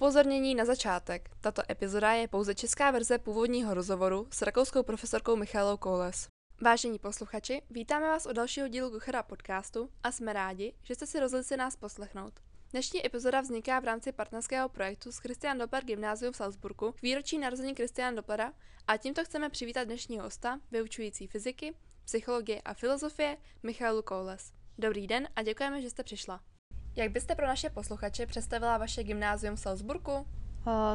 Upozornění na začátek. Tato epizoda je pouze česká verze původního rozhovoru s rakouskou profesorkou Michalou Koules. Vážení posluchači, vítáme vás u dalšího dílu Kuchera podcastu a jsme rádi, že jste si rozhodli si nás poslechnout. Dnešní epizoda vzniká v rámci partnerského projektu s Christian Doppler Gymnázium v Salzburgu k výročí narození Christian Dopplera a tímto chceme přivítat dnešního hosta, vyučující fyziky, psychologie a filozofie Michalu Koules. Dobrý den a děkujeme, že jste přišla. Jak byste pro naše posluchače představila vaše gymnázium v Salzburgu? O,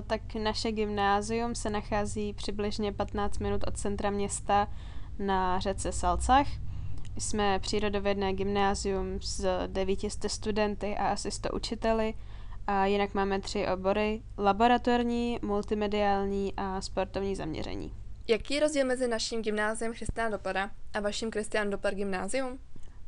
tak naše gymnázium se nachází přibližně 15 minut od centra města na řece Salcach. Jsme přírodovědné gymnázium s 900 studenty a asi 100 učiteli a jinak máme tři obory, laboratorní, multimediální a sportovní zaměření. Jaký je rozdíl mezi naším gymnáziem Christiana Dopplera a vaším Christian Doppler gymnázium?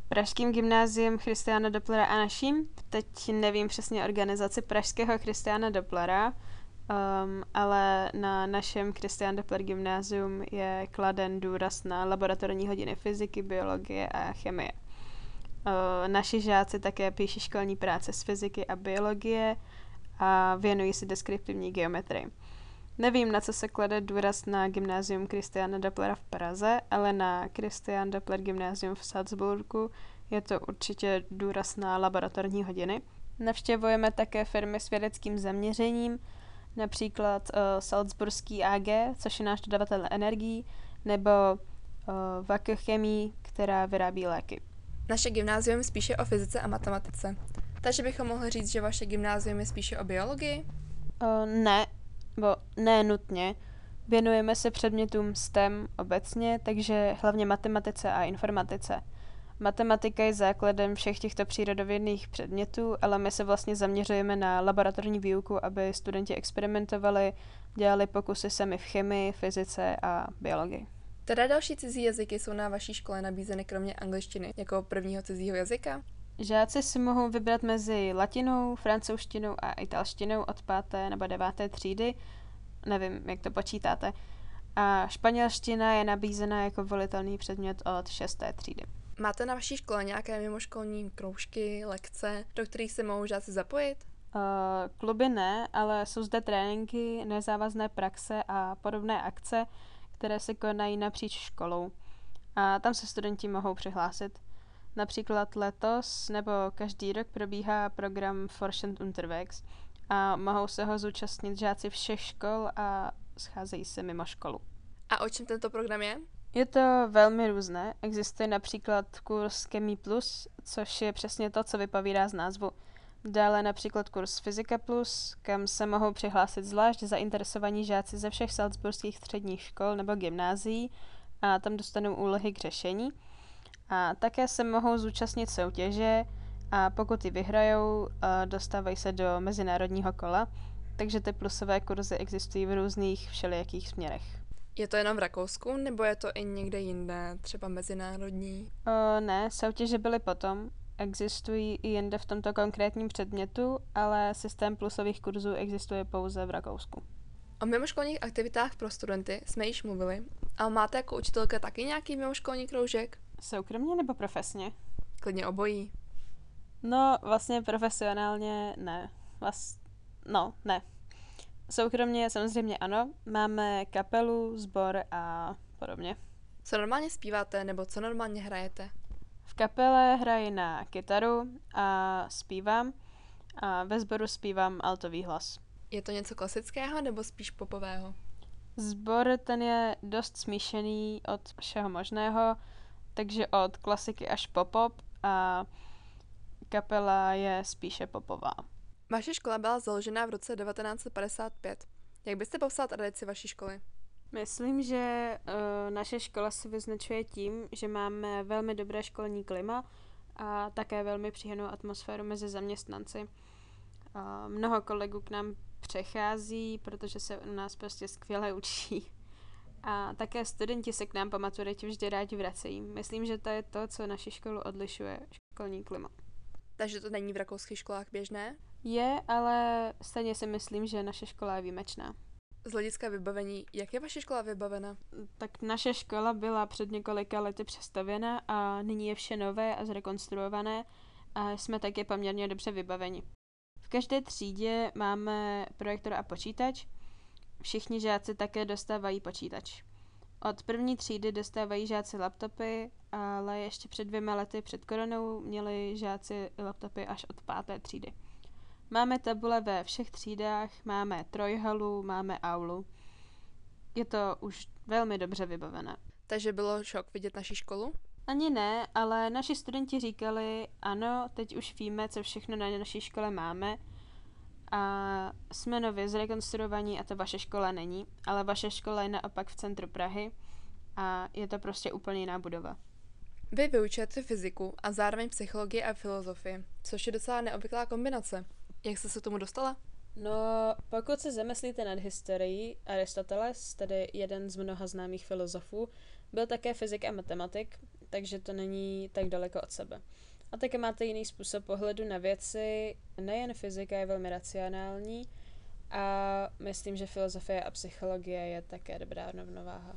Pražským gymnáziem Christiana Dopplera a naším. Teď nevím přesně organizaci Pražského Christiana Dopplera, um, ale na našem Christian Doppler gymnázium je kladen důraz na laboratorní hodiny fyziky, biologie a chemie. Uh, naši žáci také píší školní práce z fyziky a biologie a věnují se deskriptivní geometrii. Nevím, na co se klade důraz na gymnázium Christiana Dopplera v Praze, ale na Christian Doppler gymnázium v Salzburgu je to určitě důraz na laboratorní hodiny. Navštěvujeme také firmy s vědeckým zaměřením, například uh, Salzburský AG, což je náš dodavatel energií, nebo uh, Vakuchemii, která vyrábí léky. Naše gymnázium spíše o fyzice a matematice. Takže bychom mohli říct, že vaše gymnázium je spíše o biologii? Uh, ne, nebo ne nutně. Věnujeme se předmětům STEM obecně, takže hlavně matematice a informatice. Matematika je základem všech těchto přírodovědných předmětů, ale my se vlastně zaměřujeme na laboratorní výuku, aby studenti experimentovali, dělali pokusy sami v chemii, fyzice a biologii. Které další cizí jazyky jsou na vaší škole nabízeny kromě angličtiny jako prvního cizího jazyka? Žáci si mohou vybrat mezi latinou, francouzštinou a italštinou od páté nebo deváté třídy. Nevím, jak to počítáte. A španělština je nabízena jako volitelný předmět od šesté třídy. Máte na vaší škole nějaké mimoškolní kroužky, lekce, do kterých se mohou žáci zapojit? Uh, kluby ne, ale jsou zde tréninky, nezávazné praxe a podobné akce, které se konají napříč školou. A tam se studenti mohou přihlásit. Například letos nebo každý rok probíhá program Forschend Unterwegs a mohou se ho zúčastnit žáci všech škol a scházejí se mimo školu. A o čem tento program je? Je to velmi různé. Existuje například kurz Chemie Plus, což je přesně to, co vypovídá z názvu. Dále například kurz Fyzika Plus, kam se mohou přihlásit zvlášť zainteresovaní žáci ze všech salzburských středních škol nebo gymnázií a tam dostanou úlohy k řešení. A také se mohou zúčastnit soutěže a pokud ji vyhrajou, dostávají se do mezinárodního kola, takže ty plusové kurzy existují v různých všelijakých směrech. Je to jenom v Rakousku, nebo je to i někde jinde, třeba mezinárodní? O, ne, soutěže byly potom. Existují i jinde v tomto konkrétním předmětu, ale systém plusových kurzů existuje pouze v Rakousku. O mimoškolních aktivitách pro studenty jsme již mluvili, ale máte jako učitelka taky nějaký mimoškolní kroužek? Soukromně nebo profesně? Klidně obojí. No, vlastně profesionálně ne. Vlast... No, ne. Soukromně samozřejmě ano. Máme kapelu, sbor a podobně. Co normálně zpíváte nebo co normálně hrajete? V kapele hraji na kytaru a zpívám a ve sboru zpívám altový hlas. Je to něco klasického nebo spíš popového? Zbor ten je dost smíšený od všeho možného, takže od klasiky až pop-pop a kapela je spíše popová. Vaše škola byla založena v roce 1955. Jak byste popsala tradici vaší školy? Myslím, že uh, naše škola se vyznačuje tím, že máme velmi dobré školní klima a také velmi příjemnou atmosféru mezi zaměstnanci. Uh, mnoho kolegů k nám přechází, protože se u nás prostě skvěle učí. A také studenti se k nám po maturitě vždy rádi vracejí. Myslím, že to je to, co naši školu odlišuje, školní klima. Takže to není v rakouských školách běžné? Je, ale stejně si myslím, že naše škola je výjimečná. Z hlediska vybavení, jak je vaše škola vybavena? Tak naše škola byla před několika lety přestavěna a nyní je vše nové a zrekonstruované a jsme taky poměrně dobře vybaveni. V každé třídě máme projektor a počítač. Všichni žáci také dostávají počítač. Od první třídy dostávají žáci laptopy, ale ještě před dvěma lety před koronou měli žáci laptopy až od páté třídy. Máme tabule ve všech třídách, máme trojhalu, máme aulu. Je to už velmi dobře vybavené. Takže bylo šok vidět naši školu? Ani ne, ale naši studenti říkali, ano, teď už víme, co všechno na naší škole máme a jsme nově zrekonstruovaní a to vaše škola není, ale vaše škola je naopak v centru Prahy a je to prostě úplně jiná budova. Vy vyučujete fyziku a zároveň psychologii a filozofii, což je docela neobvyklá kombinace. Jak jste se tomu dostala? No, pokud se zamyslíte nad historií, Aristoteles, tedy jeden z mnoha známých filozofů, byl také fyzik a matematik, takže to není tak daleko od sebe. A také máte jiný způsob pohledu na věci, nejen fyzika je velmi racionální a myslím, že filozofie a psychologie je také dobrá rovnováha.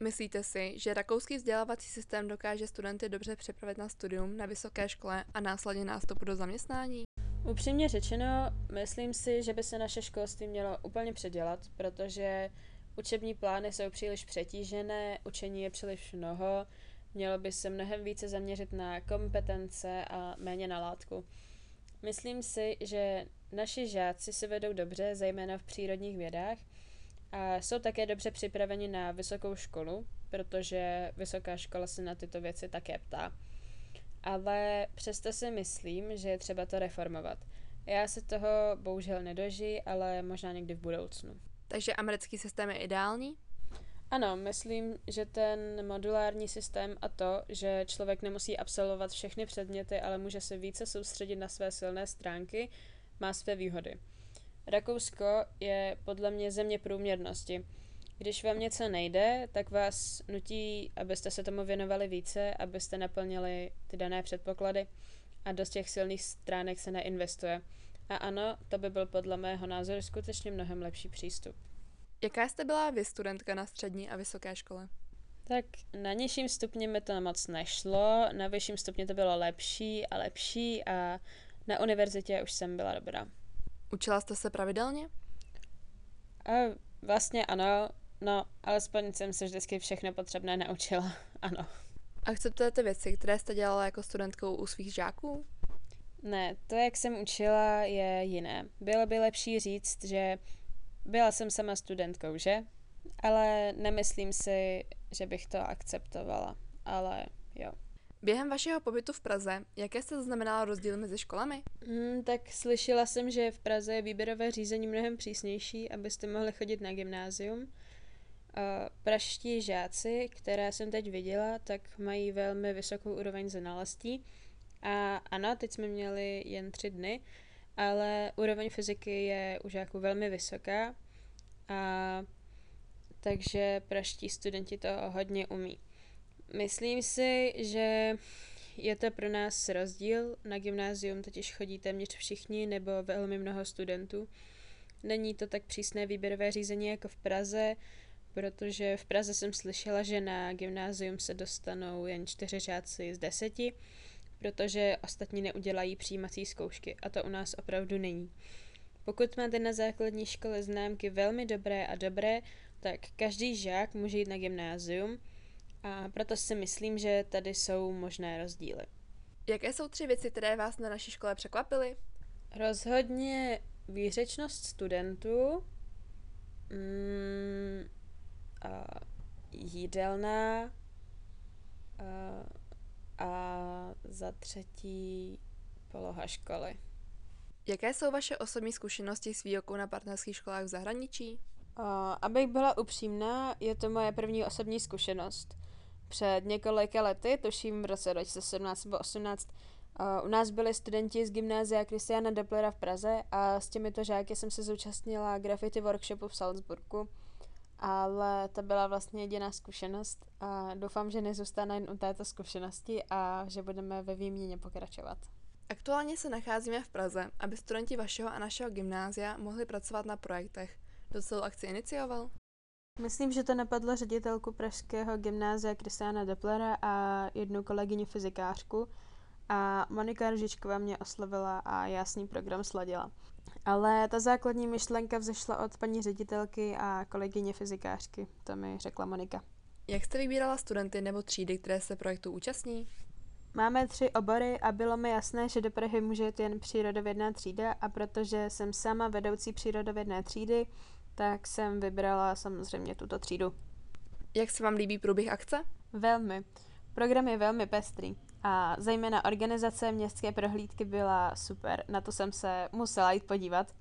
Myslíte si, že rakouský vzdělávací systém dokáže studenty dobře připravit na studium na vysoké škole a následně nástupu do zaměstnání? Upřímně řečeno, myslím si, že by se naše školství mělo úplně předělat, protože učební plány jsou příliš přetížené, učení je příliš mnoho, mělo by se mnohem více zaměřit na kompetence a méně na látku. Myslím si, že naši žáci se vedou dobře, zejména v přírodních vědách, a jsou také dobře připraveni na vysokou školu, protože vysoká škola se na tyto věci také ptá ale přesto si myslím, že je třeba to reformovat. Já se toho bohužel nedoží, ale možná někdy v budoucnu. Takže americký systém je ideální? Ano, myslím, že ten modulární systém a to, že člověk nemusí absolvovat všechny předměty, ale může se více soustředit na své silné stránky, má své výhody. Rakousko je podle mě země průměrnosti. Když vám něco nejde, tak vás nutí, abyste se tomu věnovali více, abyste naplnili ty dané předpoklady a do těch silných stránek se neinvestuje. A ano, to by byl podle mého názoru skutečně mnohem lepší přístup. Jaká jste byla vy studentka na střední a vysoké škole? Tak na nižším stupni mi to moc nešlo, na vyšším stupni to bylo lepší a lepší a na univerzitě už jsem byla dobrá. Učila jste se pravidelně? A vlastně ano, No, alespoň jsem se vždycky všechno potřebné naučila, ano. Akceptujete věci, které jste dělala jako studentkou u svých žáků? Ne, to, jak jsem učila, je jiné. Bylo by lepší říct, že byla jsem sama studentkou, že? Ale nemyslím si, že bych to akceptovala. Ale jo. Během vašeho pobytu v Praze, jaké jste zaznamenala rozdíl mezi školami? Hmm, tak slyšela jsem, že v Praze je výběrové řízení mnohem přísnější, abyste mohli chodit na gymnázium praští žáci, které jsem teď viděla, tak mají velmi vysokou úroveň znalostí. A ano, teď jsme měli jen tři dny, ale úroveň fyziky je u žáků velmi vysoká, a takže praští studenti to hodně umí. Myslím si, že je to pro nás rozdíl. Na gymnázium totiž chodí téměř všichni nebo velmi mnoho studentů. Není to tak přísné výběrové řízení jako v Praze, protože v Praze jsem slyšela, že na gymnázium se dostanou jen čtyři žáci z deseti, protože ostatní neudělají přijímací zkoušky a to u nás opravdu není. Pokud máte na základní škole známky velmi dobré a dobré, tak každý žák může jít na gymnázium a proto si myslím, že tady jsou možné rozdíly. Jaké jsou tři věci, které vás na naší škole překvapily? Rozhodně výřečnost studentů, mm, uh, jídelná uh, a za třetí poloha školy. Jaké jsou vaše osobní zkušenosti s výukou na partnerských školách v zahraničí? Uh, abych byla upřímná, je to moje první osobní zkušenost. Před několika lety, tuším v roce 2017 nebo 2018, uh, u nás byli studenti z gymnázia Kristiana Dopplera v Praze a s těmito žáky jsem se zúčastnila graffiti workshopu v Salzburgu ale to byla vlastně jediná zkušenost a doufám, že nezůstane jen u této zkušenosti a že budeme ve výměně pokračovat. Aktuálně se nacházíme v Praze, aby studenti vašeho a našeho gymnázia mohli pracovat na projektech. Kdo celou akci inicioval? Myslím, že to napadlo ředitelku Pražského gymnázia Kristiana Depplera a jednu kolegyni fyzikářku a Monika Ržičková mě oslovila a já s ní program sladila. Ale ta základní myšlenka vzešla od paní ředitelky a kolegyně fyzikářky, to mi řekla Monika. Jak jste vybírala studenty nebo třídy, které se projektu účastní? Máme tři obory a bylo mi jasné, že do Prahy může jít jen přírodovědná třída a protože jsem sama vedoucí přírodovědné třídy, tak jsem vybrala samozřejmě tuto třídu. Jak se vám líbí průběh akce? Velmi. Program je velmi pestrý a zejména organizace městské prohlídky byla super. Na to jsem se musela jít podívat.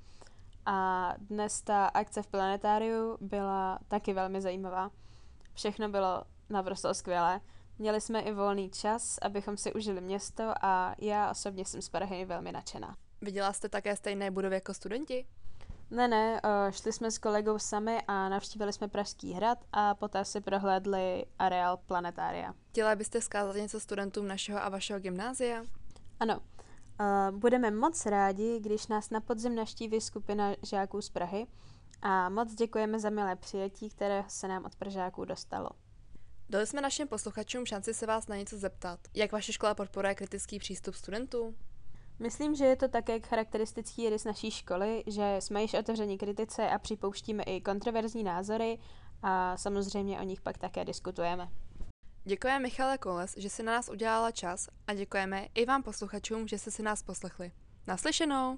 A dnes ta akce v planetáriu byla taky velmi zajímavá. Všechno bylo naprosto skvělé. Měli jsme i volný čas, abychom si užili město a já osobně jsem z Prahy velmi nadšená. Viděla jste také stejné budovy jako studenti? Ne, ne, eh, šli jsme s kolegou sami a navštívili jsme Pražský hrad a poté si prohlédli areál planetária. Chtěla byste zkázat něco studentům našeho a vašeho gymnázia? Ano, uh, budeme moc rádi, když nás na podzim navštíví skupina žáků z Prahy a moc děkujeme za milé přijetí, které se nám od Pražáků dostalo. Dali jsme našim posluchačům šanci se vás na něco zeptat. Jak vaše škola podporuje kritický přístup studentů? Myslím, že je to také charakteristický rys naší školy, že jsme již otevření kritice a připouštíme i kontroverzní názory a samozřejmě o nich pak také diskutujeme. Děkujeme Michale Koles, že si na nás udělala čas a děkujeme i vám posluchačům, že jste si nás poslechli. Naslyšenou!